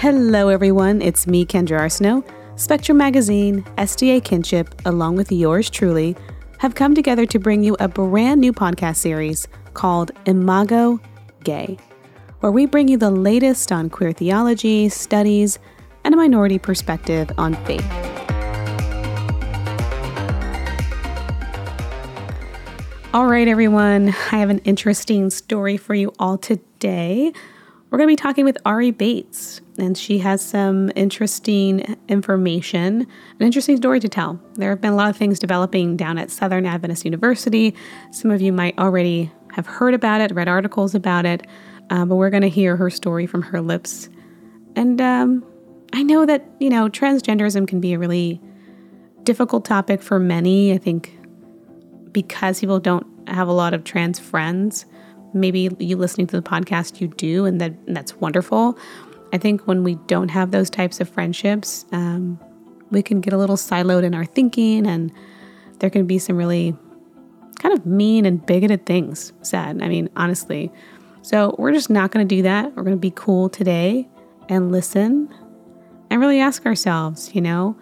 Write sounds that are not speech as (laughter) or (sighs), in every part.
Hello, everyone. It's me, Kendra Arsenault. Spectrum Magazine, SDA Kinship, along with yours truly, have come together to bring you a brand new podcast series called Imago Gei, where we bring you the latest on queer theology, studies, and a minority perspective on faith. All right, everyone, I have an interesting story for you all today. We're going to be talking with Ari Bates, and she has some interesting information, an interesting story to tell. There have been a lot of things developing down at Southern Adventist University. Some of you might already have heard about it, read articles about it, uh, but we're going to hear her story from her lips. And um, I know that, you know, transgenderism can be a really difficult topic for many. I think because people don't have a lot of trans friends maybe you listening to the podcast you do and that and that's wonderful. I think when we don't have those types of friendships um, we can get a little siloed in our thinking and there can be some really kind of mean and bigoted things said. I mean honestly. So we're just not going to do that. We're going to be cool today and listen and really ask ourselves you know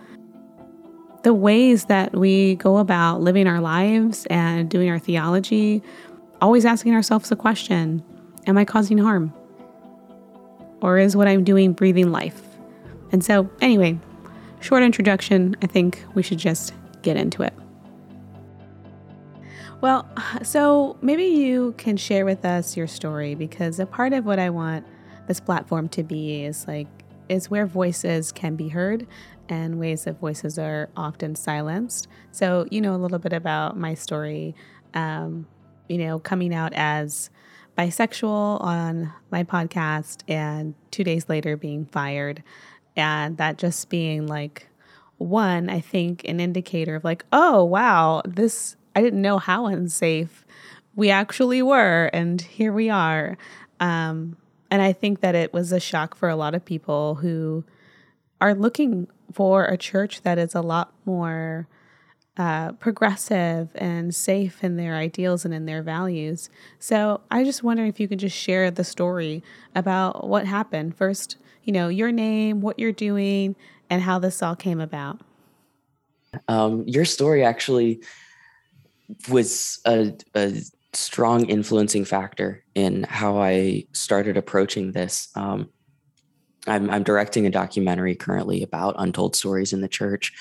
the ways that we go about living our lives and doing our theology always asking ourselves the question Am I causing harm? Or is what I'm doing breathing life? And so, anyway, short introduction. I think we should just get into it. Well, so maybe you can share with us your story because a part of what I want this platform to be is like, is where voices can be heard and ways that voices are often silenced. So, you know, a little bit about my story. Um, you know, coming out as bisexual on my podcast and two days later being fired. And that just being like, one, I think an indicator of like, oh, wow, this, I didn't know how unsafe we actually were. And here we are. Um, and I think that it was a shock for a lot of people who are looking for a church that is a lot more uh, progressive and safe in their ideals and in their values. So I just wonder if you could just share the story about what happened. First, you know, your name, what you're doing, and how this all came about. Um, your story actually was a, a, strong influencing factor in how I started approaching this. Um, I'm, I'm directing a documentary currently about untold stories in the church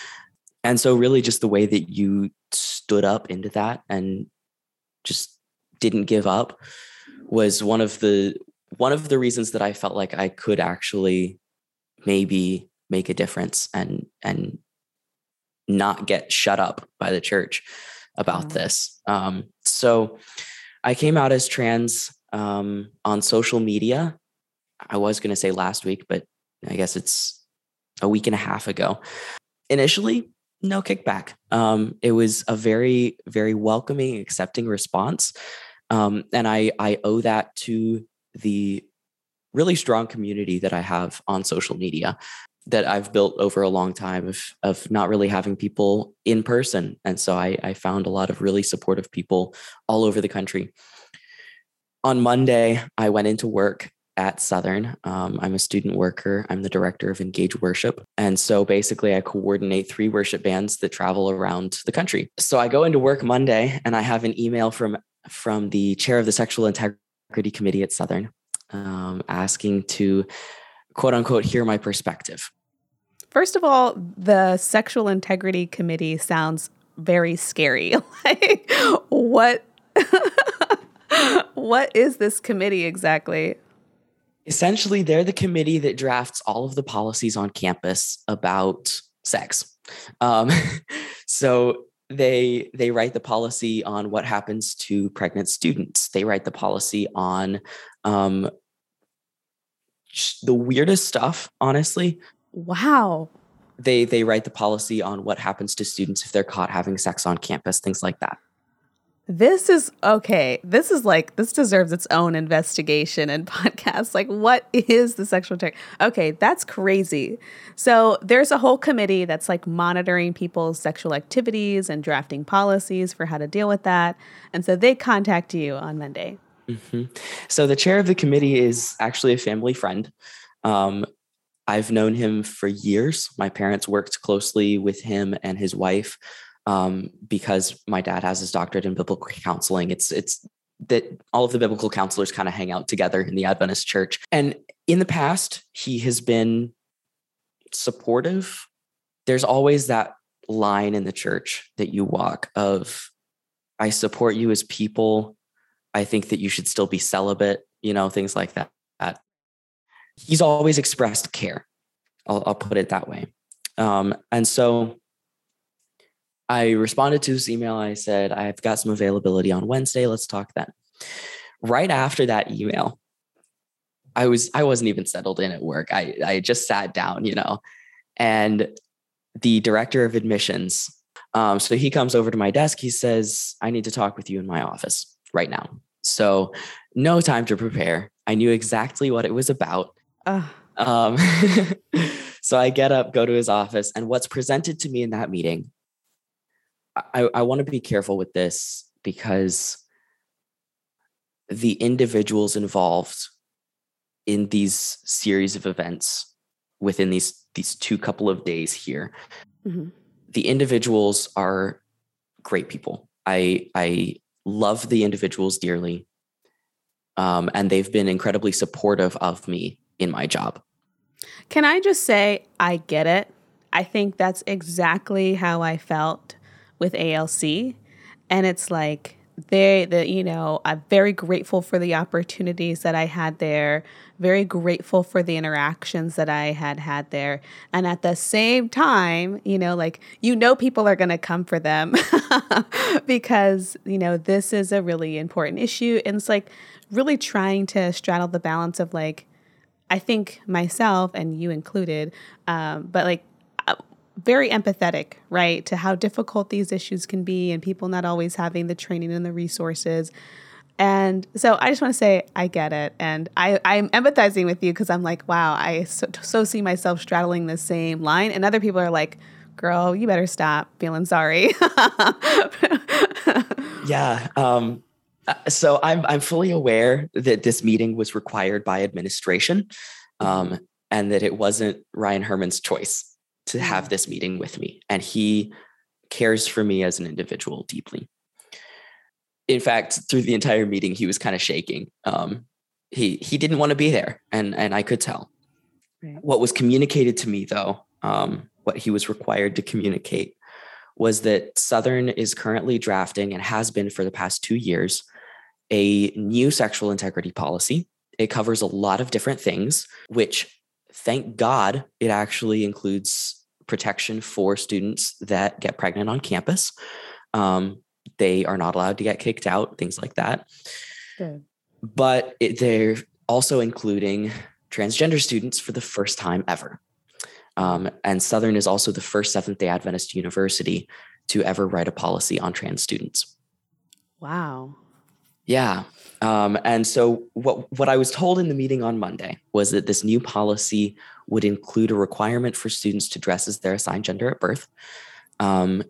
and so really just the way that you stood up into that and just didn't give up was one of the one of the reasons that I felt like I could actually maybe make a difference and and not get shut up by the church about mm-hmm. this. Um, so I came out as trans um, on social media. I was going to say last week, but I guess it's a week and a half ago. Initially, no kickback. Um, it was a very, very welcoming, accepting response. Um, and I, I owe that to the really strong community that I have on social media that I've built over a long time of, of not really having people in person. And so I, I found a lot of really supportive people all over the country. On Monday, I went into work at Southern. Um, I'm a student worker. I'm the director of Engage Worship. And so basically, I coordinate three worship bands that travel around the country. So I go into work Monday and I have an email from, from the chair of the Sexual Integrity Committee at Southern um, asking to quote unquote hear my perspective. First of all, the Sexual Integrity Committee sounds very scary. (laughs) like, what? (laughs) what is this committee exactly? Essentially they're the committee that drafts all of the policies on campus about sex. Um, (laughs) so they they write the policy on what happens to pregnant students. They write the policy on um, the weirdest stuff honestly. Wow. They they write the policy on what happens to students if they're caught having sex on campus things like that this is okay. This is like this deserves its own investigation and (laughs) podcast. Like, what is the sexual tech? Okay, that's crazy. So there's a whole committee that's like monitoring people's sexual activities and drafting policies for how to deal with that. And so they contact you on Monday. Mm-hmm. So the chair of the committee is actually a family friend. Um, I've known him for years. My parents worked closely with him and his wife um, because my dad has his doctorate in biblical counseling. It's it's that all of the biblical counselors kind of hang out together in the Adventist church. And in the past, he has been supportive. There's always that line in the church that you walk of I support you as people. I think that you should still be celibate, you know, things like that. He's always expressed care. I'll, I'll put it that way. Um, and so I responded to his email. I said, I've got some availability on Wednesday. Let's talk then. Right after that email, I was I wasn't even settled in at work. I I just sat down, you know, and the director of admissions. Um, so he comes over to my desk. He says, "I need to talk with you in my office right now." So no time to prepare. I knew exactly what it was about. Uh. Um, (laughs) so I get up, go to his office, and what's presented to me in that meeting I, I want to be careful with this because the individuals involved in these series of events within these these two couple of days here mm-hmm. the individuals are great people. I i love the individuals dearly um, and they've been incredibly supportive of me in my job. Can i just say i get it. I think that's exactly how i felt with ALC. And it's like they the you know, I'm very grateful for the opportunities that I had there, very grateful for the interactions that I had had there. And at the same time, you know, like you know people are going to come for them (laughs) because, you know, this is a really important issue and it's like really trying to straddle the balance of like I think myself and you included, um, but like very empathetic, right, to how difficult these issues can be and people not always having the training and the resources. And so I just want to say I get it. And I, I'm empathizing with you because I'm like, wow, I so, so see myself straddling the same line. And other people are like, girl, you better stop feeling sorry. (laughs) yeah. Um, uh, so I'm, I'm fully aware that this meeting was required by administration um, and that it wasn't Ryan Herman's choice to have this meeting with me. And he cares for me as an individual deeply. In fact, through the entire meeting, he was kind of shaking. Um, he he didn't want to be there, and and I could tell. Right. What was communicated to me, though, um, what he was required to communicate, was that Southern is currently drafting and has been for the past two years a new sexual integrity policy. It covers a lot of different things, which thank God it actually includes protection for students that get pregnant on campus. Um, they are not allowed to get kicked out, things like that. Good. But it, they're also including transgender students for the first time ever. Um, and Southern is also the first Seventh day Adventist university to ever write a policy on trans students. Wow. Yeah. Um, and so what what I was told in the meeting on Monday was that this new policy would include a requirement for students to dress as their assigned gender at birth. Um,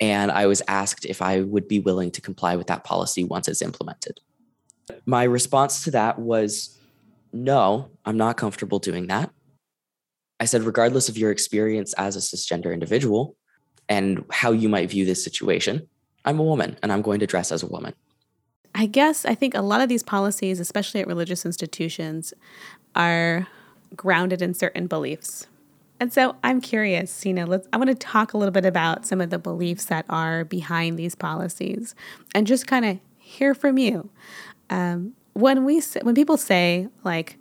and I was asked if I would be willing to comply with that policy once it's implemented. My response to that was no, I'm not comfortable doing that. I said, regardless of your experience as a cisgender individual and how you might view this situation, I'm a woman and I'm going to dress as a woman. I guess I think a lot of these policies, especially at religious institutions, are grounded in certain beliefs. And so I'm curious, you know, let's, I want to talk a little bit about some of the beliefs that are behind these policies and just kind of hear from you. Um, when we when people say like,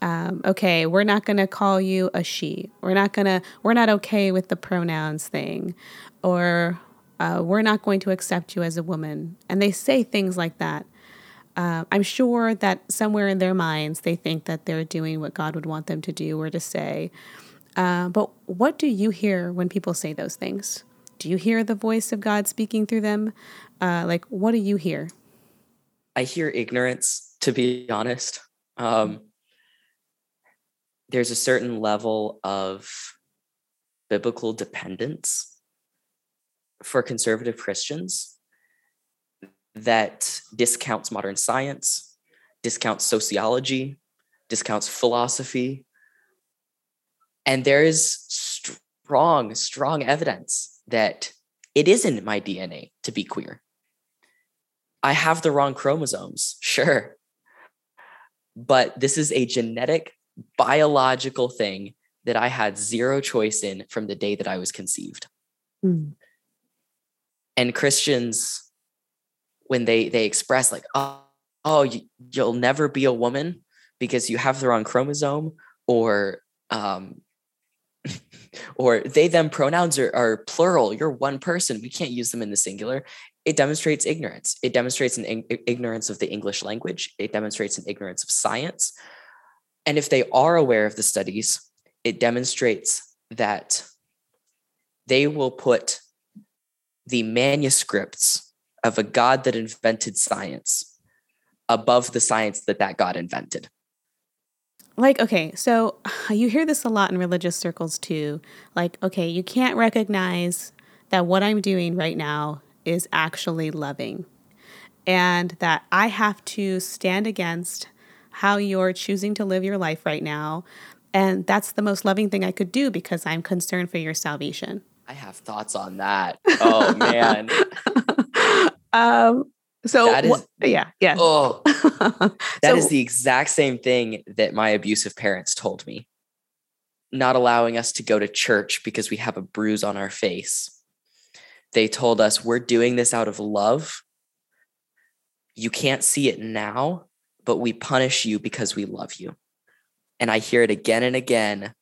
um, okay, we're not going to call you a she, we're not gonna, we're not okay with the pronouns thing, or uh, we're not going to accept you as a woman, and they say things like that uh, I'm sure that somewhere in their minds they think that they're doing what God would want them to do or to say. Uh, but what do you hear when people say those things? Do you hear the voice of God speaking through them? Uh, like, what do you hear? I hear ignorance, to be honest. Um, there's a certain level of biblical dependence for conservative Christians that discounts modern science, discounts sociology, discounts philosophy, And there is strong, strong evidence that it isn't my DNA to be queer. I have the wrong chromosomes, (laughs) sure. But this is a genetic, biological thing that I had zero choice in from the day that I was conceived. Mm. And Christians, when they they express like, oh, oh you, you'll never be a woman because you have the wrong chromosome, or um, (laughs) or they them pronouns are, are plural. You're one person. We can't use them in the singular. It demonstrates ignorance. It demonstrates an ignorance of the english language. It demonstrates an ignorance of science. And if they are aware of the studies it demonstrates that they will put the manuscripts of a god that invented science above the science that that god invented. Like okay so (sighs) you hear this a lot in religious circles too. Like okay you can't recognize that what i'm doing right now is actually loving and that i have to stand against how you're choosing to live your life right now. And that's the most loving thing i could do because i'm concerned for your salvation i have thoughts on that oh (laughs) man um so that is, wh- yeah, yeah. Oh, (laughs) that so, is the exact same thing that my abusive parents told me. Not allowing us to go to church because we have a bruise on our face. They told us we're doing this out of love. You can't see it now, but we punish you because we love you. And I hear it again and again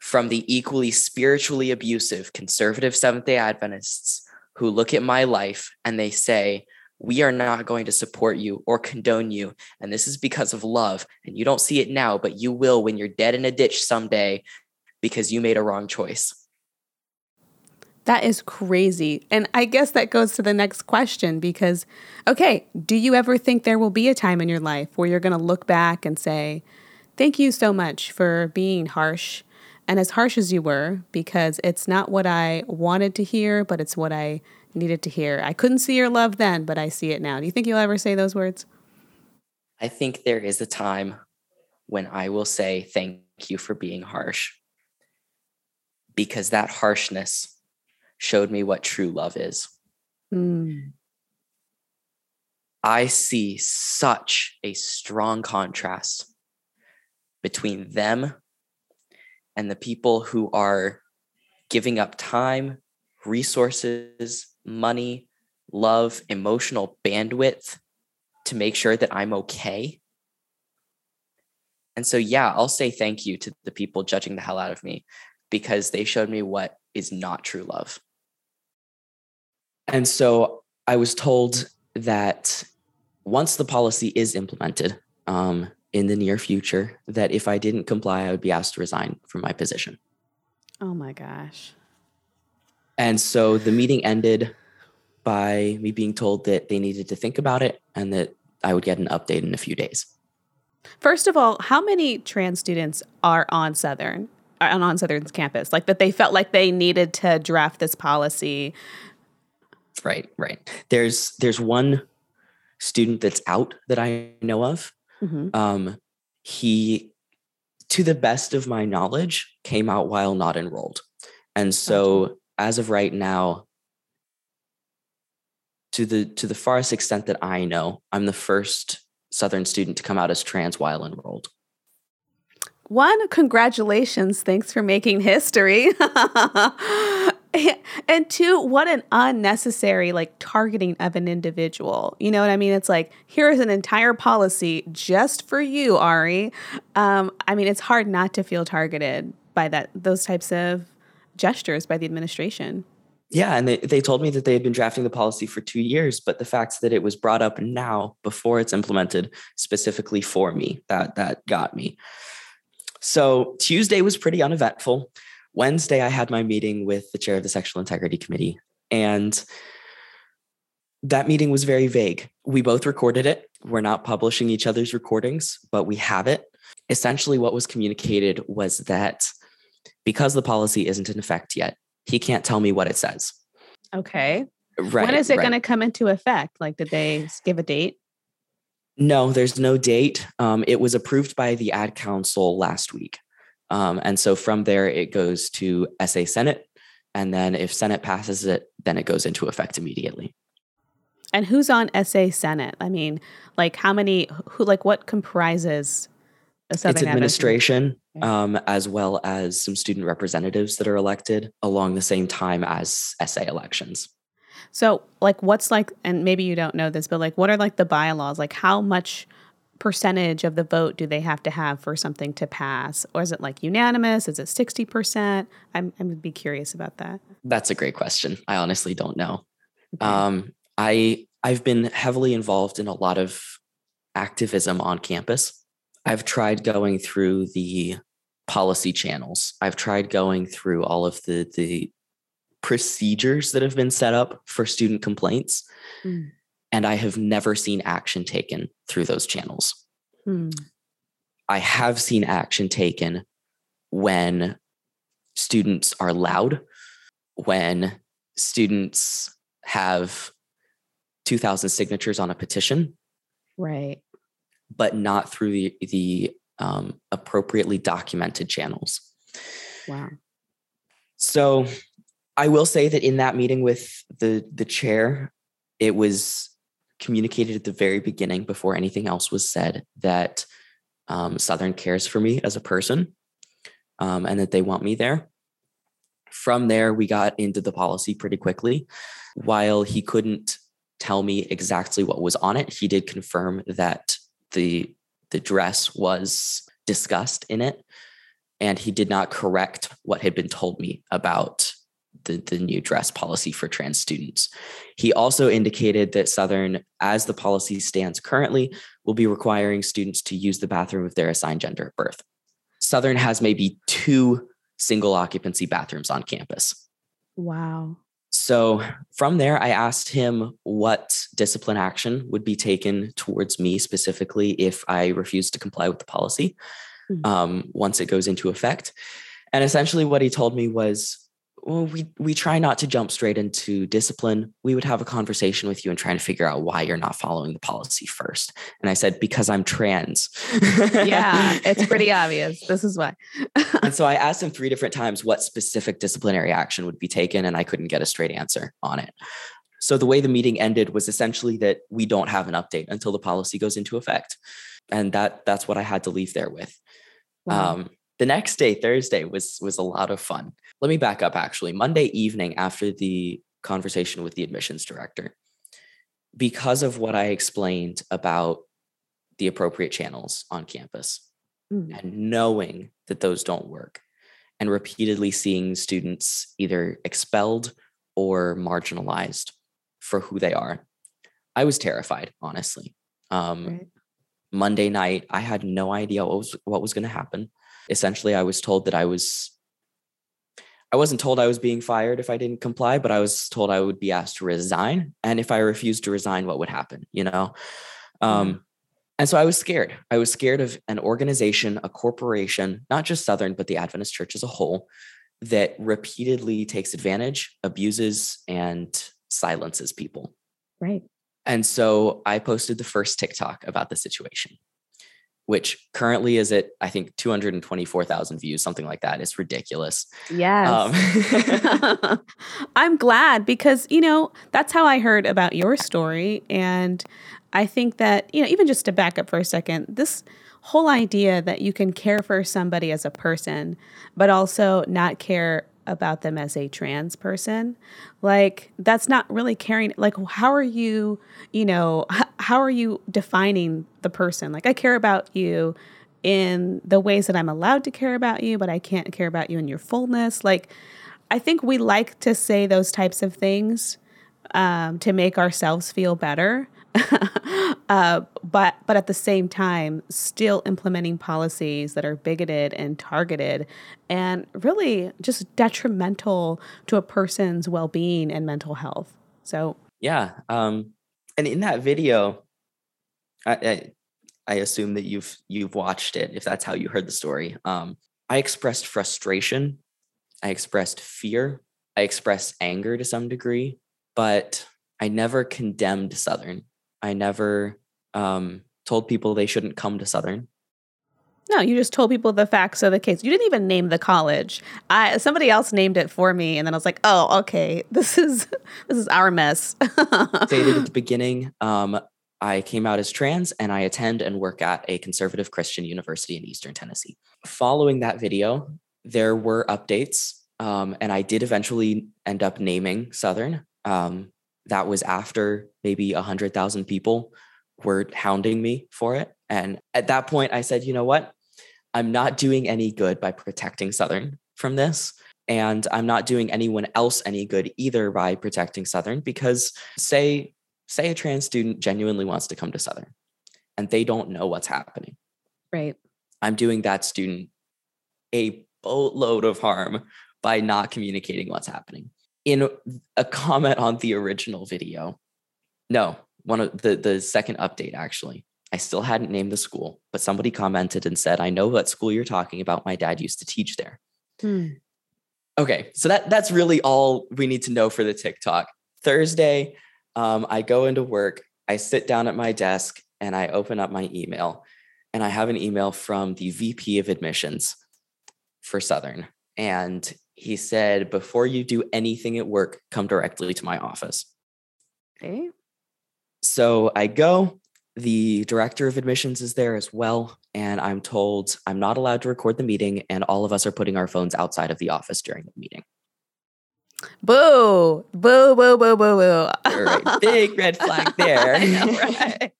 from the equally spiritually abusive conservative Seventh day Adventists who look at my life and they say, we are not going to support you or condone you. And this is because of love. And you don't see it now, but you will when you're dead in a ditch someday because you made a wrong choice. That is crazy. And I guess that goes to the next question because, okay, do you ever think there will be a time in your life where you're going to look back and say, Thank you so much for being harsh and as harsh as you were, because it's not what I wanted to hear, but it's what I needed to hear. I couldn't see your love then, but I see it now. Do you think you'll ever say those words? I think there is a time when I will say thank you for being harsh because that harshness showed me what true love is. Mm. I see such a strong contrast between them and the people who are giving up time, resources, money, love, emotional bandwidth to make sure that I'm okay. And so, yeah, I'll say thank you to the people judging the hell out of me because they showed me what is not true love. And so I was told that once the policy is implemented um, in the near future, that if I didn't comply, I would be asked to resign from my position. Oh my gosh. And so the meeting ended by me being told that they needed to think about it and that I would get an update in a few days. First of all, how many trans students are on Southern on on Southern's campus? Like that they felt like they needed to draft this policy. Right, right. There's there's one student that's out that I know of. Mm-hmm. Um, he, to the best of my knowledge, came out while not enrolled, and so gotcha as of right now, to the to the farthest extent that I know, I'm the first Southern student to come out as trans while enrolled. One, congratulations. Thanks for making history. (laughs) (laughs) and two, what an unnecessary like targeting of an individual. You know what I mean? It's like, here's an entire policy just for you, Ari. Um, I mean, it's hard not to feel targeted by that those types of gestures by the administration. Yeah, and they, they told me that they had been drafting the policy for two years, but the fact that it was brought up now before it's implemented specifically for me, that that got me. So Tuesday was pretty uneventful. Wednesday, I had my meeting with the chair of the Sexual Integrity Committee, and that meeting was very vague. We both recorded it. We're not publishing each other's recordings, but we have it. Essentially, what was communicated was that because the policy isn't in effect yet, he can't tell me what it says. Okay. Right. When is it right. going to come into effect? Like, did they give a date? No, there's no date. Um, it was approved by the ad council last week. Um, and so from there, it goes to SA Senate. And then if Senate passes it, then it goes into effect immediately. And who's on SA Senate? I mean, like how many, who, like what comprises It's administration, um, as well as some student representatives that are elected along the same time as SA elections. So, like, what's like, and maybe you don't know this, but like, what are like the bylaws? Like, how much percentage of the vote do they have to have for something to pass? Or is it like unanimous? Is it 60%? I'm, I would be curious about that. That's a great question. I honestly don't know. Okay. Um, I, I've been heavily involved in a lot of activism on campus. I've tried going through the policy channels. I've tried going through all of the, the procedures that have been set up for student complaints. Mm. And I have never seen action taken through those channels. Mm. I have seen action taken when students are loud, when students have 2,000 signatures on a petition. Right. But not through the, the um, appropriately documented channels. Wow. So I will say that in that meeting with the the chair, it was communicated at the very beginning before anything else was said that um, Southern cares for me as a person um, and that they want me there. From there, we got into the policy pretty quickly. While he couldn't tell me exactly what was on it, he did confirm that the the dress was discussed in it, and he did not correct what had been told me about the, the new dress policy for trans students. He also indicated that Southern, as the policy stands currently, will be requiring students to use the bathroom of their assigned gender at birth. Southern has maybe two single occupancy bathrooms on campus. Wow. So from there, I asked him what discipline action would be taken towards me specifically if I refused to comply with the policy mm-hmm. um, once it goes into effect. And essentially, what he told me was well, we we try not to jump straight into discipline. We would have a conversation with you and trying to figure out why you're not following the policy first. And I said, because I'm trans. yeah, (laughs) it's pretty obvious. This is why. and so I (laughs) asked him three different times what specific disciplinary action would be taken, and I couldn't get a straight answer on it. So the way the meeting ended was essentially that we don't have an update until the policy goes into effect. And that that's what I had to leave there with. Wow. Um, the next day thursday was was a lot of fun let me back up actually monday evening after the conversation with the admissions director because of what i explained about the appropriate channels on campus mm. and knowing that those don't work and repeatedly seeing students either expelled or marginalized for who they are i was terrified honestly um, right. monday night i had no idea what was what was going to happen essentially I was told that I was I wasn't told I was being fired if I didn't comply, but I was told I would be asked to resign. And if I refused to resign, what would happen? You know? Um, and so I was scared. I was scared of an organization, a corporation, not just Southern, but the Adventist Church as a whole, that repeatedly takes advantage, abuses, and silences people. Right. And so I posted the first TikTok about the situation which currently is at I think 224,000 views, something like that. It's ridiculous. Yes. Um. (laughs) (laughs) I'm glad because, you know, that's how I heard about your story. And I think that, you know, even just to back up for a second, this whole idea that you can care for somebody as a person, but also not care about them as a trans person like that's not really caring like how are you you know h- how are you defining the person? Like i care about you in the ways that i'm allowed to care about you but i can't care about you in your fullness. Like i think we like to say those types of things um, to make ourselves feel better (laughs) uh, but but at the same time, still implementing policies that are bigoted and targeted, and really just detrimental to a person's well-being and mental health. So yeah, um, and in that video, I, I, I assume that you've you've watched it. If that's how you heard the story, um, I expressed frustration, I expressed fear, I expressed anger to some degree, but I never condemned Southern I never um, told people they shouldn't come to Southern. No, you just told people the facts of the case. You didn't even name the college. I somebody else named it for me, and then I was like, "Oh, okay, (laughs) this is this is our mess." (laughs) Stated at the beginning, um, I came out as trans, and I attend and work at a conservative Christian university in Eastern Tennessee. Following that video, there were updates, um, and I did eventually end up naming Southern. Um, that was after maybe a hundred thousand people were hounding me for it. And at that point, I said, you know what? I'm not doing any good by protecting Southern from this. And I'm not doing anyone else any good either by protecting Southern because say, say a trans student genuinely wants to come to Southern and they don't know what's happening. Right. I'm doing that student a boatload of harm by not communicating what's happening. In a comment on the original video, no, one of the the second update actually, I still hadn't named the school, but somebody commented and said, I know what school you're talking about. My dad used to teach there. Hmm. Okay, so that that's really all we need to know for the TikTok. Thursday, um, I go into work, I sit down at my desk, and I open up my email, and I have an email from the VP of admissions for Southern. And he said, Before you do anything at work, come directly to my office. Okay. So I go, the director of admissions is there as well. And I'm told I'm not allowed to record the meeting, and all of us are putting our phones outside of the office during the meeting. Boo, boo, boo, boo, boo, boo. Right. Big red flag (laughs) there. know, right?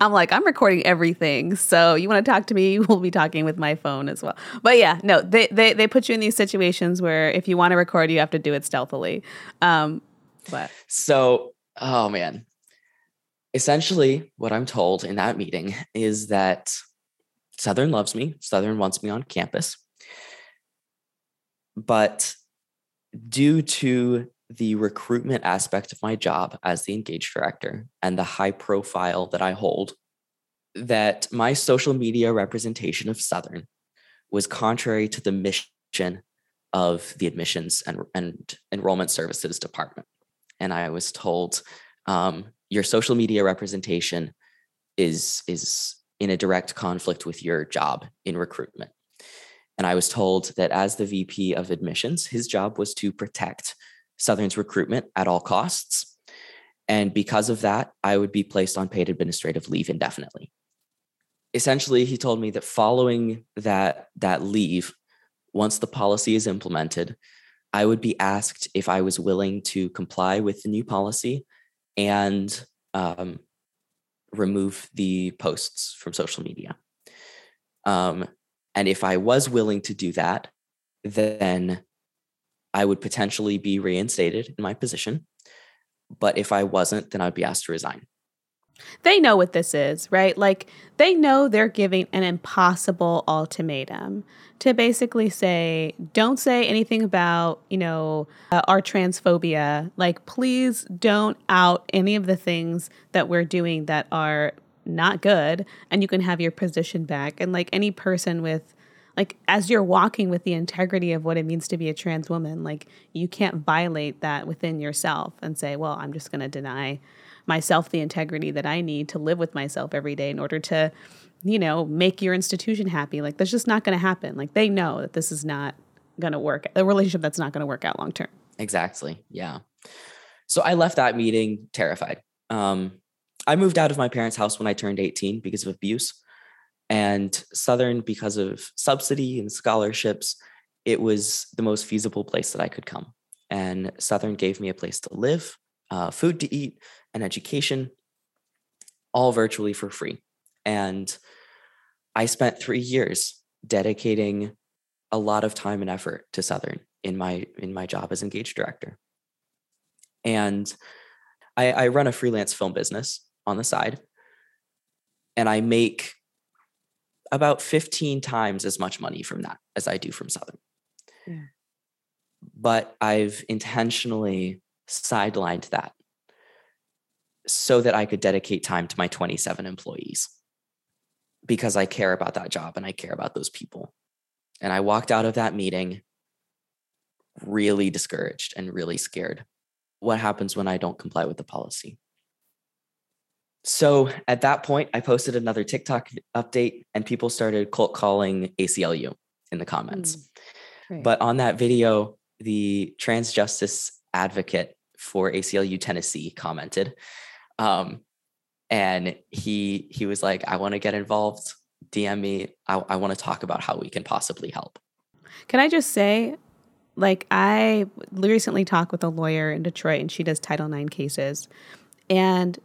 I'm like, I'm recording everything. So you want to talk to me, (laughs) we'll be talking with my phone as well. But yeah, no, they, they, they put you in these situations where if you want to record, you have to do it stealthily. Um, but so, oh man, essentially what I'm told in that meeting is that Southern loves me, Southern wants me on campus. But due to the recruitment aspect of my job as the engaged director and the high profile that I hold, that my social media representation of Southern was contrary to the mission of the admissions and, and enrollment services department. And I was told um, your social media representation is is in a direct conflict with your job in recruitment. And I was told that as the VP of admissions, his job was to protect Southern's recruitment at all costs. And because of that, I would be placed on paid administrative leave indefinitely. Essentially, he told me that following that, that leave, once the policy is implemented, I would be asked if I was willing to comply with the new policy and um, remove the posts from social media. Um, and if I was willing to do that, then I would potentially be reinstated in my position. But if I wasn't, then I'd be asked to resign. They know what this is, right? Like they know they're giving an impossible ultimatum to basically say, don't say anything about, you know, uh, our transphobia. Like, please don't out any of the things that we're doing that are not good, and you can have your position back. And like any person with, like, as you're walking with the integrity of what it means to be a trans woman, like, you can't violate that within yourself and say, well, I'm just going to deny myself the integrity that I need to live with myself every day in order to, you know, make your institution happy. Like that's just not going to happen. Like they know that this is not going to work. A relationship that's not going to work out long term. Exactly. Yeah. So I left that meeting terrified. Um, I moved out of my parents' house when I turned 18 because of abuse. And Southern, because of subsidy and scholarships, it was the most feasible place that I could come. And Southern gave me a place to live, uh, food to eat, and education, all virtually for free. And I spent three years dedicating a lot of time and effort to Southern in my in my job as engaged director. And I, I run a freelance film business on the side, and I make about 15 times as much money from that as I do from Southern. Yeah. But I've intentionally sidelined that so that I could dedicate time to my 27 employees because I care about that job and I care about those people. And I walked out of that meeting really discouraged and really scared. What happens when I don't comply with the policy? So at that point, I posted another TikTok update and people started cult calling ACLU in the comments. Mm, right. But on that video, the trans justice advocate for ACLU Tennessee commented. Um, and he he was like, I want to get involved. DM me. I, I want to talk about how we can possibly help. Can I just say, like, I recently talked with a lawyer in Detroit and she does Title IX cases. And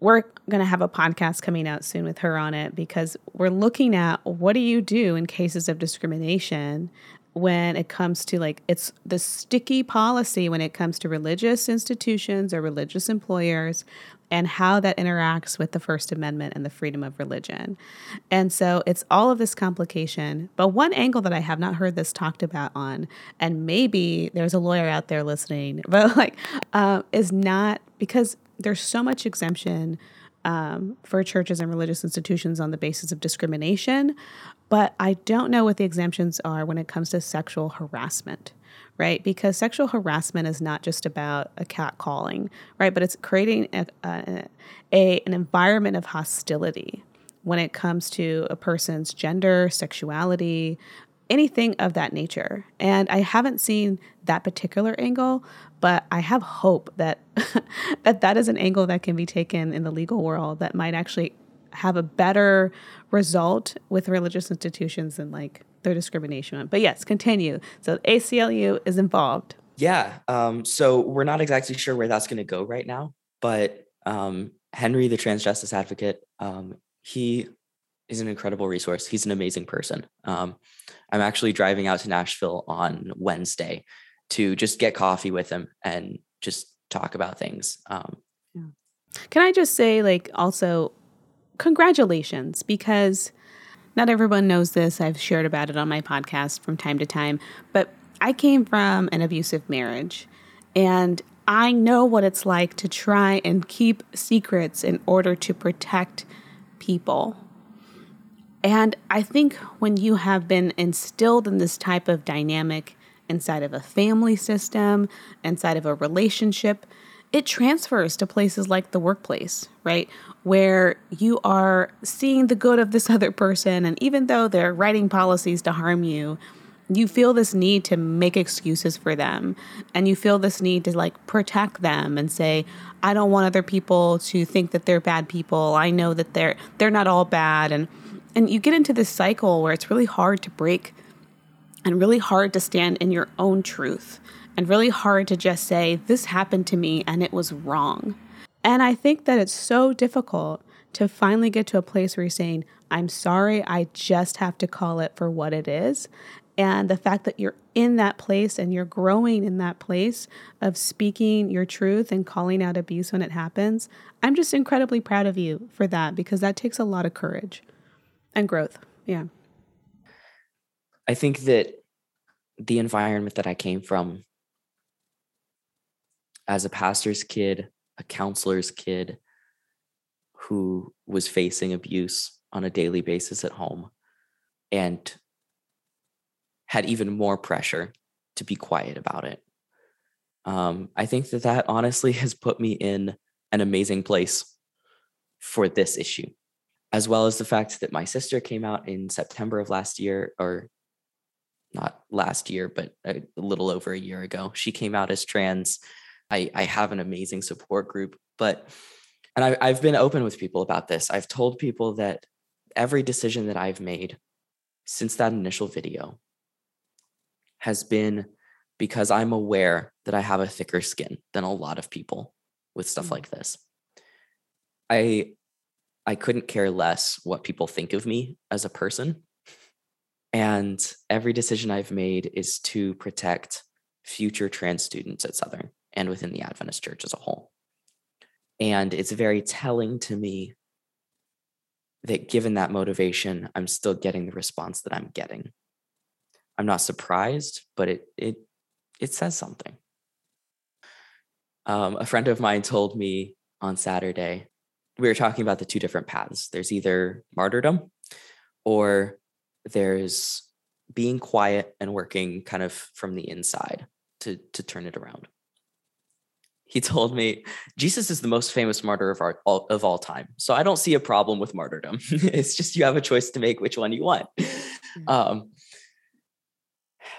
we're going to have a podcast coming out soon with her on it because we're looking at what do you do in cases of discrimination when it comes to like it's the sticky policy when it comes to religious institutions or religious employers and how that interacts with the First Amendment and the freedom of religion. And so it's all of this complication. But one angle that I have not heard this talked about on, and maybe there's a lawyer out there listening, (laughs) but like, uh, is not because there's so much exemption um, for churches and religious institutions on the basis of discrimination, but I don't know what the exemptions are when it comes to sexual harassment, right? Because sexual harassment is not just about a cat calling, right? But it's creating a, a, a an environment of hostility when it comes to a person's gender, sexuality, anything of that nature. And I haven't seen that particular angle, but I have hope that (laughs) that that is an angle that can be taken in the legal world that might actually have a better result with religious institutions than like their discrimination. But yes, continue. So ACLU is involved. Yeah. Um, so we're not exactly sure where that's going to go right now, but um, Henry, the trans justice advocate, um, he is an incredible resource. He's an amazing person. Um, I'm actually driving out to Nashville on Wednesday to just get coffee with him and just talk about things. Um, yeah. Can I just say, like, also, congratulations, because not everyone knows this. I've shared about it on my podcast from time to time, but I came from an abusive marriage and I know what it's like to try and keep secrets in order to protect people. And I think when you have been instilled in this type of dynamic inside of a family system, inside of a relationship, it transfers to places like the workplace, right? Where you are seeing the good of this (laughs) other person. And even though they're writing policies to harm you, you feel this need to make excuses for them. And you feel this need to like protect them and say, I don't want other people to think that they're bad people. I know that they're they're not all bad. And and you get into this cycle where it's really hard to break and really hard to stand in your own truth and really hard to just say, This happened to me and it was wrong. And I think that it's so difficult to finally get to a place where you're saying, I'm sorry, I just have to call it for what it is. And the fact that you're in that place and you're growing in that place of speaking your truth and calling out abuse when it happens, I'm just incredibly proud of you for that because that takes a lot of courage and growth. Yeah. I think that the environment that I came from as a pastor's kid, a counselor's kid who was facing abuse on a daily basis at home and had even more pressure to be quiet about it. Um, I think that that honestly (laughs) has put me in an amazing place for this issue, as well as the fact that my sister came out in September of last year, or not last year, but a little over a year ago. She came out as trans. I, I have an amazing support group, but, and I, I've been open with people about this. I've told people that every decision that I've made since that initial video has been because I'm aware that I have a thicker skin than a lot of people with stuff mm-hmm. like this. I I couldn't care less what people think of me as a person and every decision I've made is to protect future trans students at Southern and within the Adventist Church as a whole. And it's very telling to me that given that motivation, I'm still getting the response that I'm getting. I'm not surprised, but it it it says something. Um, a friend of mine told me on Saturday, we were talking about the two different paths. There's either martyrdom or there's being quiet and working kind of from the inside to to turn it around. he (laughs) told me Jesus is the most famous martyr of, our, all, of all time. So I don't see a problem with martyrdom. (laughs) it's just you have a choice to make which one you want. Mm-hmm. Um,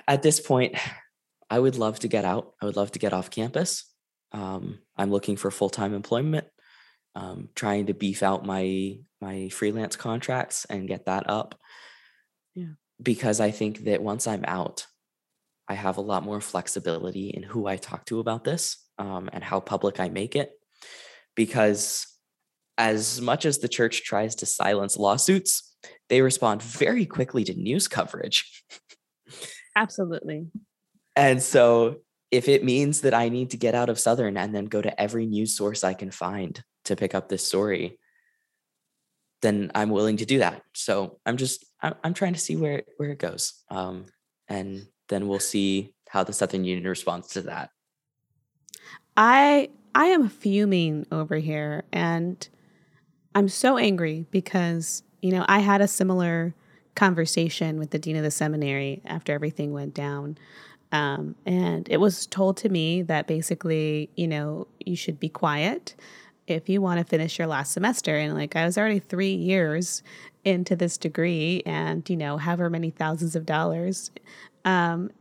at this point, I would love to get out. I would love to get off campus. Um, I'm looking for full time employment, um, trying to beef out my my freelance contracts and get that up. Yeah. Because I think that once I'm out, I have a lot more flexibility in who I talk to about this um, and how public I make it. Because as much as the church tries to silence lawsuits, they respond very quickly to news coverage. Absolutely. And so if it means that I need to get out of Southern and then go to every news source I can find to pick up this story, then I'm willing to do that. So I'm just I'm, I'm trying to see where where it goes, um, and then we'll see how the Southern Union responds to that. I I am fuming over here and I'm so angry because, you know, I had a similar conversation with the dean of the seminary after everything went down. Um, and it was told to me that basically, you know, you should be quiet if you want to finish your last semester. And like, I was already three years into this degree and, you know, however many thousands of dollars. Um,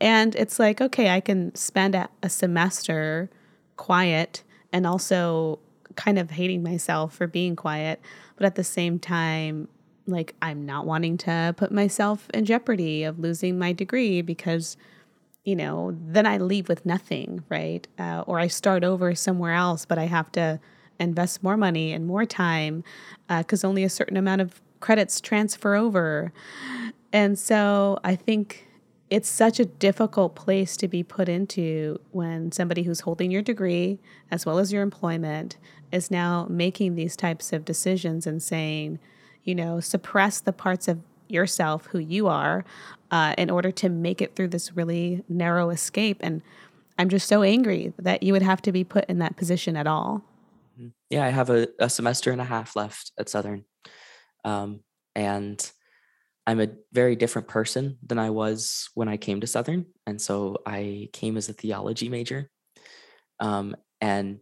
and it's like, okay, I can spend a, a semester quiet and also kind of hating myself for being quiet. But at the same time, like I'm not wanting to put myself in jeopardy of losing my degree because, you know, then I leave with nothing, right? Uh, or I start over somewhere else, but I have to invest more money and more time because uh, only a certain amount of credits transfer over. And so I think it's such a difficult place to be put into when somebody who's holding your degree as well as your employment is now making these types of decisions and saying, you know, suppress the parts of yourself who you are uh, in order to make it through this really narrow escape. And I'm just so angry that you would have to be put in that position at all. Yeah, I have a, a semester and a half left at Southern. Um, and I'm a very different person than I was when I came to Southern. And so I came as a theology major. Um, and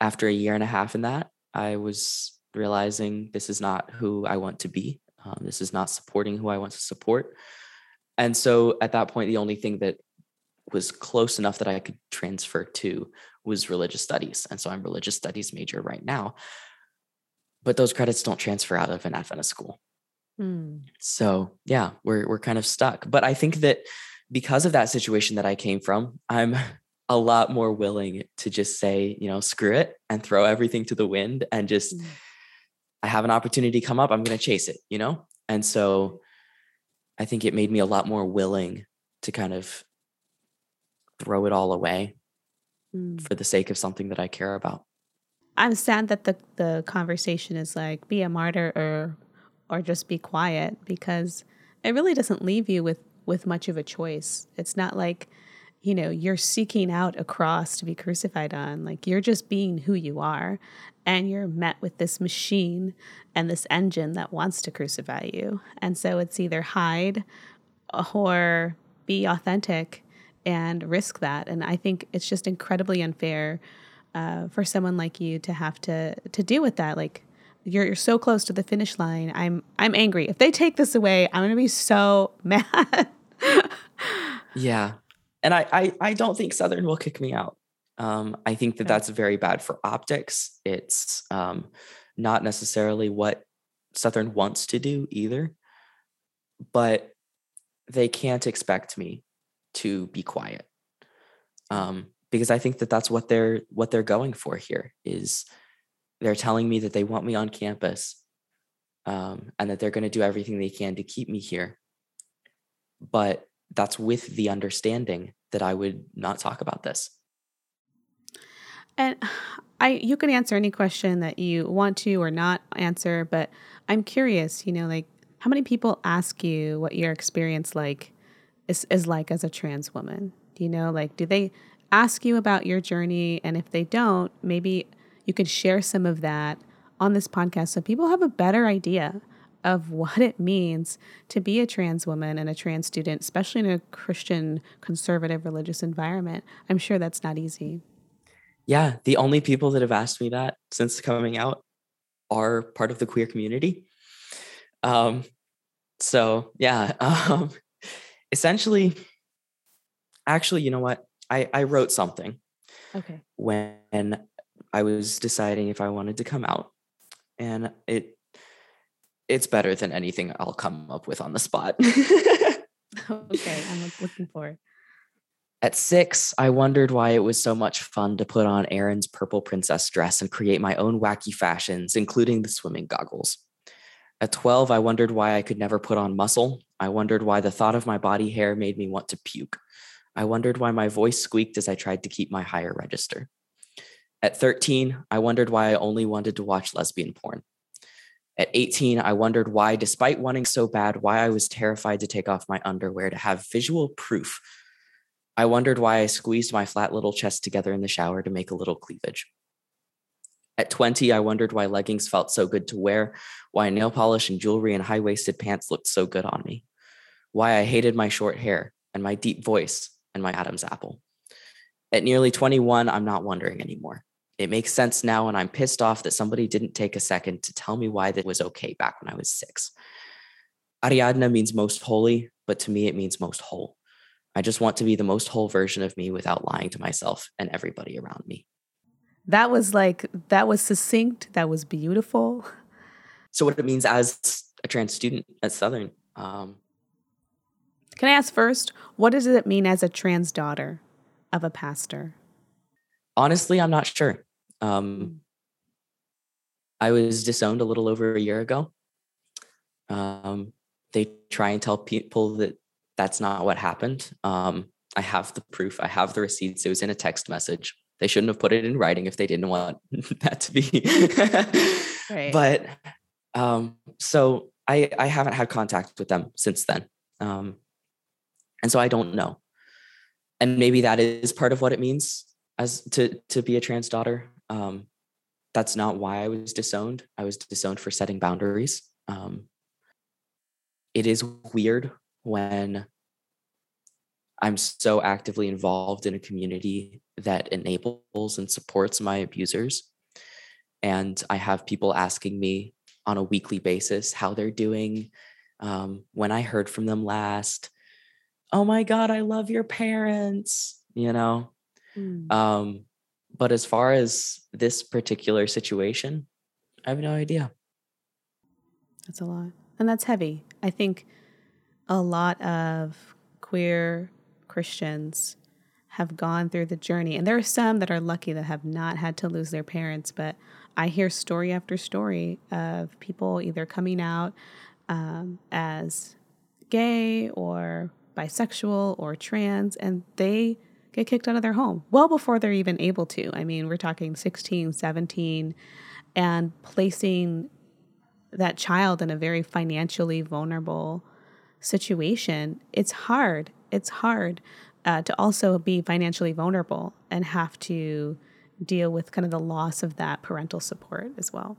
after a year and a half in that, I was realizing this is not who I want to be. Um, this is not supporting who I want to support. And so at that point, the only thing that was close enough that I could transfer to was religious studies. And so I'm religious studies major right now. But those credits don't transfer out of an Adventist school. Mm. So yeah, we're we're kind of stuck. But I think that because of that situation that I came from, I'm a lot more willing to just say, you know, screw it and throw everything to the wind and just mm. I have an opportunity come up, I'm going to chase it, you know? And so I think it made me a lot more willing to kind of throw it all away mm. for the sake of something that I care about. I'm sad that the the conversation is like be a martyr or or just be quiet because it really doesn't leave you with with much of a choice. It's not like you know you're seeking out a cross to be crucified on like you're just being who you are and you're met with this machine and this engine that wants to crucify you and so it's either hide or be authentic and risk that and i think it's just incredibly unfair uh, for someone like you to have to to deal with that like you're, you're so close to the finish line. I'm I'm angry. If they take this away, I'm gonna be so (laughs) mad. yeah, and I, I I don't think Southern will kick me out. Um, I think that that's very bad for optics. It's um, not necessarily what Southern wants to do either, but they can't expect me to be quiet um, because I think that that's what they're what they're going for here is they're telling me that they want me on campus um, and that they're going to do everything they can to keep me here. But that's with the understanding that I would not talk about this. And I you can answer any question that you want to or not answer, but I'm curious, you know, like how many people ask you what your experience like is, is like as a trans woman? Do you know, like do they ask you about your journey? And if they don't, maybe you could share some of that on this podcast so people have a better idea of (laughs) what it means to be a trans woman and a trans student, especially in a Christian, conservative, religious environment. I'm sure that's not easy. yeah, the only people that have asked me that since coming out are part of the queer community. Um, so yeah, (laughs) um, essentially, actually, you know what? I, I wrote something. Okay. When I was deciding if I wanted to come out, and it it's better than anything I'll come up with on the spot. (laughs) okay, I'm looking forward. At six, I wondered why it was so much fun to put on Aaron's purple princess dress and create my own wacky fashions, including the swimming goggles. At 12, I wondered why I could never put on muscle. I wondered why the thought of my body hair made me want to puke. I wondered why my voice squeaked as I tried to keep my higher register. At 13, I wondered why I only wanted to watch lesbian porn. At 18, I wondered why, despite wanting so bad, why I was terrified to take off my underwear to have visual proof I wondered why I squeezed my flat little chest together in the shower to make a little cleavage. At 20, I wondered why leggings felt so good to wear, why nail polish and jewelry and high waisted pants looked so good on me, why I hated my short hair and my deep voice and my Adam's apple. At nearly 21, I'm not wondering anymore. It makes sense now, and I'm pissed off that somebody didn't take a second to tell me why that was okay back when I was six. Ariadna means most holy, but to me, it means most whole. I just want to be the most whole version of me without lying to myself and everybody around me. That was like, that was succinct. That was beautiful. So, what it means as a trans student at Southern. Um, Can I ask first, what does it mean as a trans daughter of a pastor? Honestly, I'm not sure. Um, I was disowned a little over a year ago. Um, they try and tell people that that's not what happened. Um, I have the proof. I have the receipts. It was in a text message. They shouldn't have put it in writing if they didn't want (laughs) that to be. right. But um, so I I haven't had contact with them since then, um, and so I don't know. And maybe that is part of what it means as to to be a trans daughter. Um, that's not why I was disowned. I was disowned for setting boundaries. Um, it is weird when I'm so actively involved in a community that enables and supports my abusers. And I have people asking me on a weekly basis how they're doing, um, when I heard from them last. Oh my God, I love your parents, you know? Mm. Um, but as far as this particular situation, I have no idea. That's a lot. And that's heavy. I think a lot of queer Christians have gone through the journey. And there are some that are lucky that have not had to lose their parents, but I hear story after story of people either coming out um, as gay or bisexual or trans, and they get kicked out of their home well before they're even able to. I mean, we're talking 16, 17, and placing that child in a very financially vulnerable situation, it's hard. It's hard uh, to also be financially vulnerable and have to deal with kind of the loss of that parental support as well.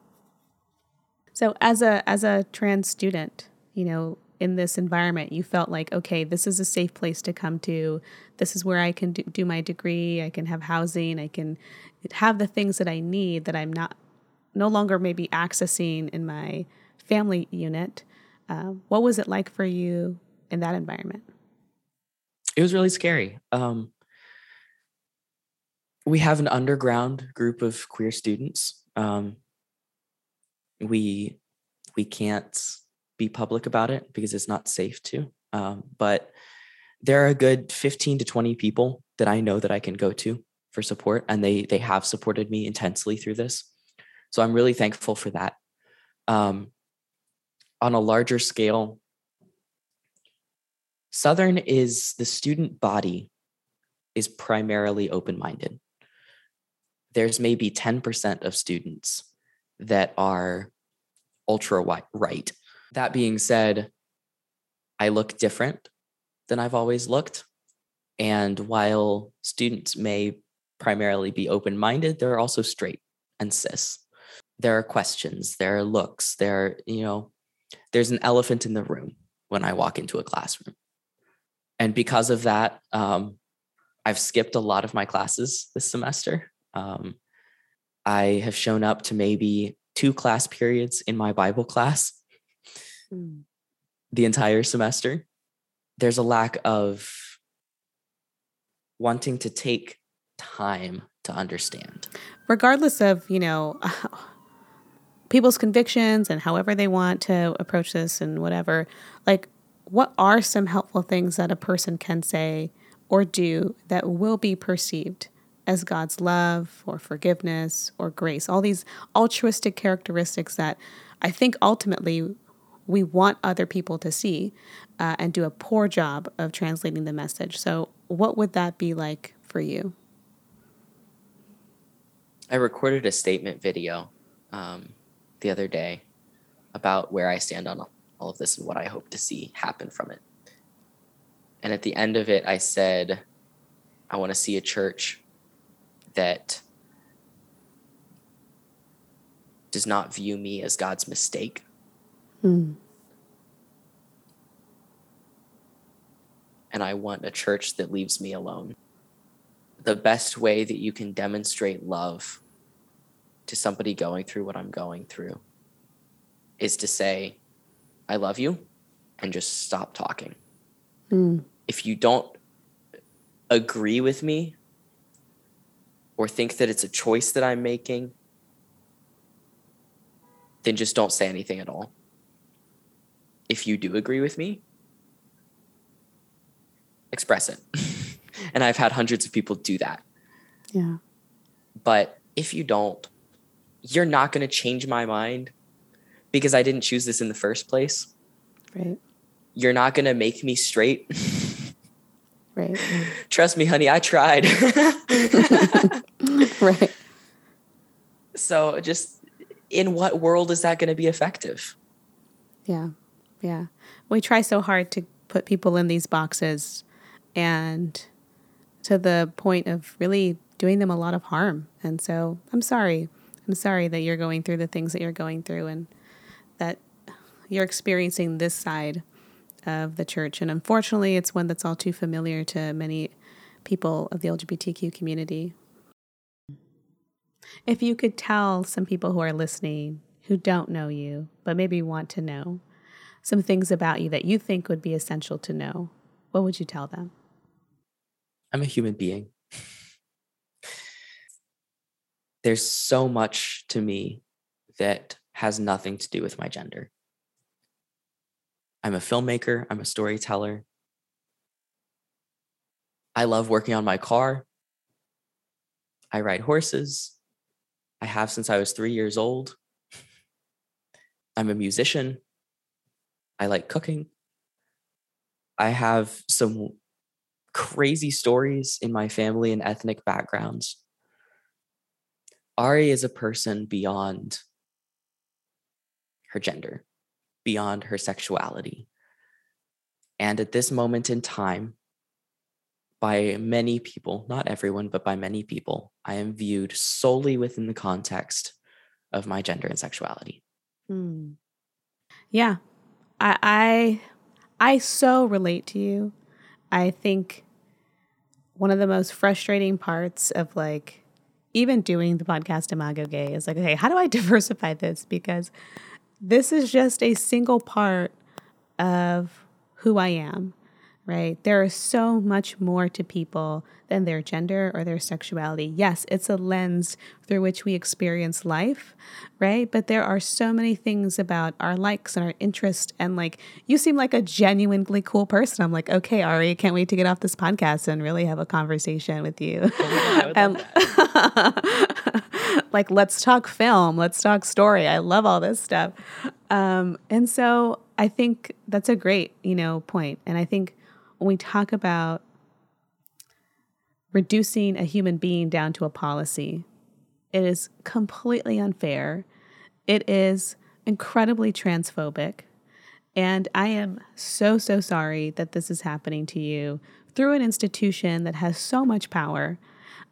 So as a as a trans student, you know, in this environment, you felt like, okay, this is a safe place to come to. This is where I can do, my degree. I can have housing. I can have the things that I need that I'm not no longer maybe accessing in my family unit. Uh, what was it like for you in that environment? It was really scary. Um, we have an underground group of queer students. Um, we we can't be public about it because it's not safe to. Um, but there are a good 15 to 20 people that I know that I can go to for support, and they they have supported me intensely through this. So I'm really thankful for that. Um, on a larger scale, Southern is the student body is primarily open minded. There's maybe 10% of students that are ultra right. That being said, I look different than I've always looked. And while students may primarily be open minded, they're also straight and cis. There are questions, there are looks, there are, you know, there's an elephant in the room when I walk into a classroom. And because of that, um, I've skipped a lot of my classes this semester. Um, I have shown up to maybe two class periods in my Bible class mm. the entire semester. There's a lack of wanting to take time to understand. Regardless of, you know, people's convictions and however they want to approach this and whatever, like, what are some helpful things that a person can say or do that will be perceived as God's love or forgiveness or grace? All these altruistic characteristics that I think ultimately we want other people to see uh, and do a poor job of translating the message. So, what would that be like for you? I recorded a statement video um, the other day about where I stand on all of this and what I hope to see happen from it. And at the end of it, I said, I want to see a church that does not view me as God's mistake. Mm. And I want a church that leaves me alone. The best way that you can demonstrate love to somebody going through what I'm going through is to say, I love you, and just stop talking. Mm. If you don't agree with me or think that it's a choice that I'm making, then just don't say anything at all. If you do agree with me, express it. (laughs) and I've had hundreds of people do that. Yeah. But if you don't, you're not going to change my mind because I didn't choose this in the first place. Right. You're not going to make me straight. right. (laughs) Trust me, honey, I tried. (laughs) right. So just in what world is that going to be effective? Yeah. Yeah. We try so hard to put people in these boxes and to the point of really doing them a lot of harm. And so I'm sorry. I'm sorry that you're going through the things that you're going through and that you're experiencing this side of the church. And unfortunately, it's one that's all too familiar to many people of the LGBTQ community. If you could tell some people who are listening who don't know you, but maybe want to know some things about you that you think would be essential to know, what would you tell them? I'm a human being. There's so much to me that has nothing to do with my gender. I'm a filmmaker, I'm a storyteller. I love working on my car. I ride horses. I have since I was three years old. I'm a musician. I like cooking. I have some crazy stories in my family and ethnic backgrounds. Ari is a person beyond her gender beyond her sexuality. And at this moment in time, by many people, not everyone, but by many people, I am viewed solely within the context of my gender and sexuality. Hmm. Yeah. I, I I so relate to you. I think one of the most frustrating parts of like even doing the podcast Imago Gei is like, okay, how do I (laughs) diversify this? Because this is just a single part of who I am, right? There is so much more to people than their gender or their sexuality. Yes, it's a lens through which we experience life, right? But there are so many things about our likes and our interests. And like, you seem like a genuinely cool person. I'm like, okay, Ari, can't wait to get off this podcast and really have a conversation with you. Oh, and, (laughs) (laughs) (laughs) like, let's talk film, let's talk story. I love all this stuff. Um, and so I think that's a great, you know, point. And I think when we talk about reducing a human being down to a policy. It is completely unfair. It is incredibly transphobic. And I am so, so sorry that this is happening to you through an institution that has so much power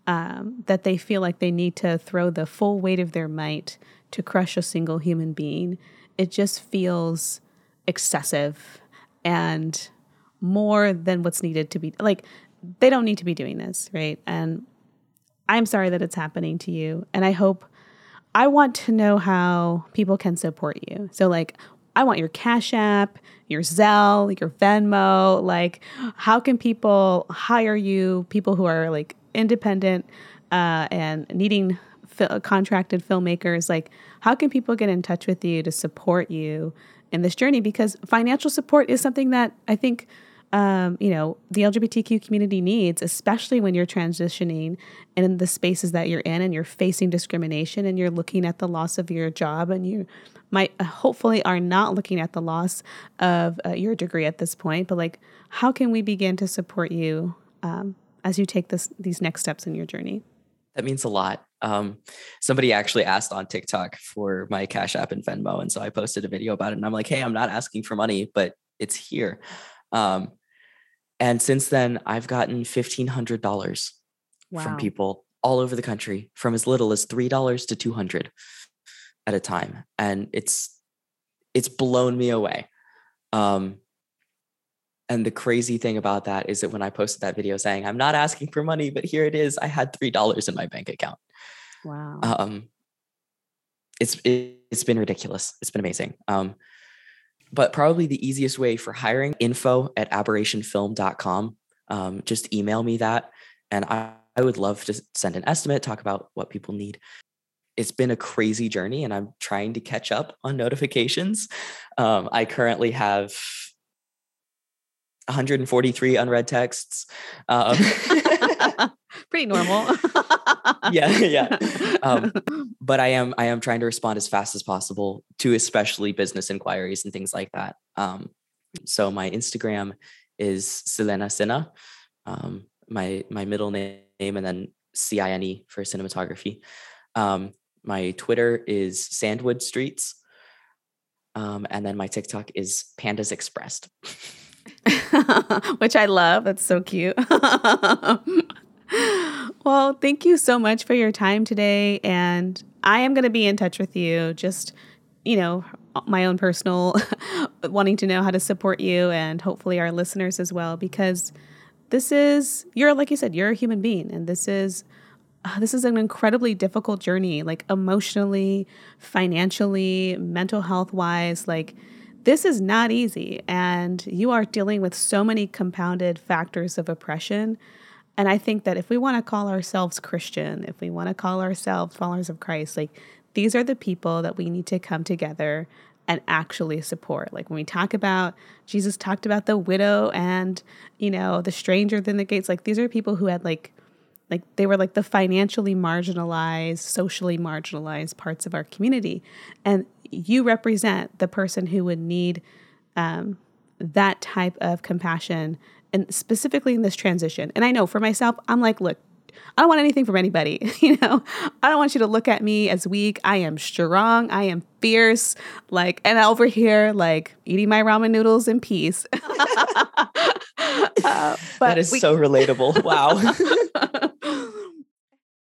um, that they feel like they need to throw the full weight of their might to crush a single human being. It just feels excessive and more than what's needed to be like they don't need to be doing this, right? And I'm sorry that it's happening to you. And I hope, I want to know how people can support you. So, like, I want your Cash App, your Zelle, your Venmo. Like, how can people hire you? People who are like independent uh, and needing fi- contracted filmmakers. Like, how can people get in touch with you to support you in this journey? Because financial support is something that I think um, you know, the LGBTQ community needs, especially when you're transitioning and in the spaces that you're in and you're facing discrimination and you're looking at the loss of your job and you might uh, hopefully are not looking at the loss of uh, your degree at this point, but like, how can we begin to support you um, as you take this these next steps in your journey? That means a lot. Um, somebody actually asked on TikTok for my Cash App and Venmo, and so I posted a video about it. And I'm like, "Hey, I'm not asking for money, but it's here." Um, and since then, I've gotten $1,500 wow. from people all over the country from as little as $3 to 200 at a time. And it's, it's blown me away. Um, and the crazy thing about that is that when I posted that video saying, I'm not asking for money, but here it is, I had $3 in my bank account. Wow. Um, it's, it, has been ridiculous. It's been amazing. Um, but probably the easiest way for hiring info at aberrationfilm.com. Um, just email me that. And I, I would love to send an estimate, talk about what people need. It's been a crazy journey and I'm trying to catch up on notifications. Um, I currently have 143 unread texts. Um, (laughs) Pretty normal. (laughs) yeah, yeah. Um, (laughs) but I am I am trying to respond as fast as possible to especially business inquiries and things like that. Um, so my Instagram is Silena Cine, um, my my middle name and then C I N E for cinematography. Um, my Twitter is Sandwood Streets, um, and then my TikTok is Pandas Expressed. (laughs) Which I love. That's so cute. (laughs) well, thank you so much for your time today. And I am going to be in touch with you. Just, you know, my own personal (laughs) wanting to know how to support you and hopefully our listeners as well, because this is, you're, like you said, you're a human being. And this is, uh, this is an incredibly difficult journey, like emotionally, financially, mental health wise. Like, this is not easy. And you are dealing with so many compounded factors of oppression and I think that if we want to call ourselves Christian, if we want to call ourselves followers of Christ, like these are the people that we need to come together and actually support. Like when we talk about Jesus talked about the widow and, you know, the stranger than the gates, like these are people who had like like they were like the financially marginalized, socially marginalized parts of our community. And you represent the person who would need um, that type of compassion and specifically in this transition. And I know for myself, I'm like, look, I don't want anything from anybody. (laughs) You know, I don't want you to look at me as weak. I am strong. I am fierce. Like, and over here, like eating my ramen noodles in peace. (laughs) uh, that is we, so relatable. Wow. (laughs)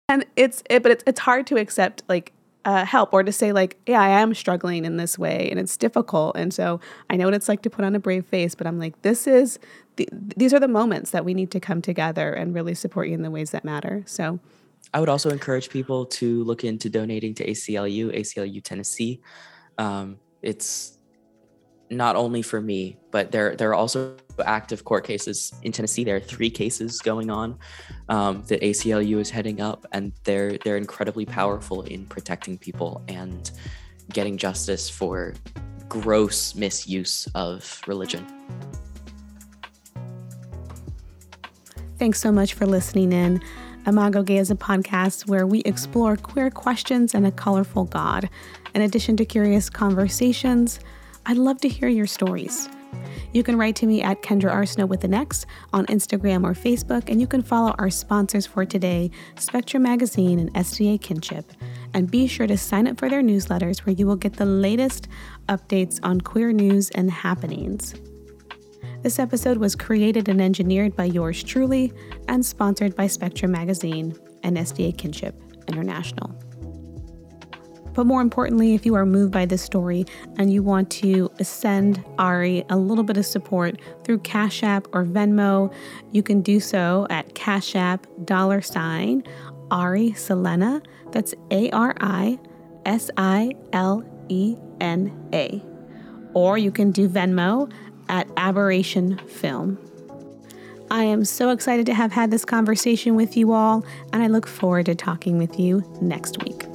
and it's it, but it's it's hard to accept like uh, help or to say like yeah i am struggling in this way and it's difficult. And so i know what it's like to put on a brave face but i'm like this is the, these are the moments that we need to come together and really support you in the ways that matter. So i would also encourage people to look into donating to aclu aclu tennessee. Um, it's not only for me, but there there are also active court cases in Tennessee. There are three cases going on um, that ACLU is heading up, and they're they're incredibly powerful in protecting people and getting justice for gross misuse of religion. Thanks so much for listening in. Imago Gei is a podcast where we explore queer questions and a colorful God. In addition to curious conversations, I'd love to hear your stories. You can write to me at Kendra Arsenault with an X on Instagram or Facebook, and you can follow our sponsors for today, Spectrum Magazine and SDA Kinship. And be sure to sign up for their newsletters where you will get the latest updates on queer news and happenings. This episode was created and engineered by yours truly and sponsored by Spectrum Magazine and SDA Kinship International. But more importantly, if you are moved by this story and you want to send Ari a little bit of support through Cash App or Venmo, you can do so at Cash App dollar sign Ari Silena. That's A R I S I L E N A. Or you can do Venmo at Aberration Film. I am so excited to have had this conversation with you all, and I look forward to talking with you next week.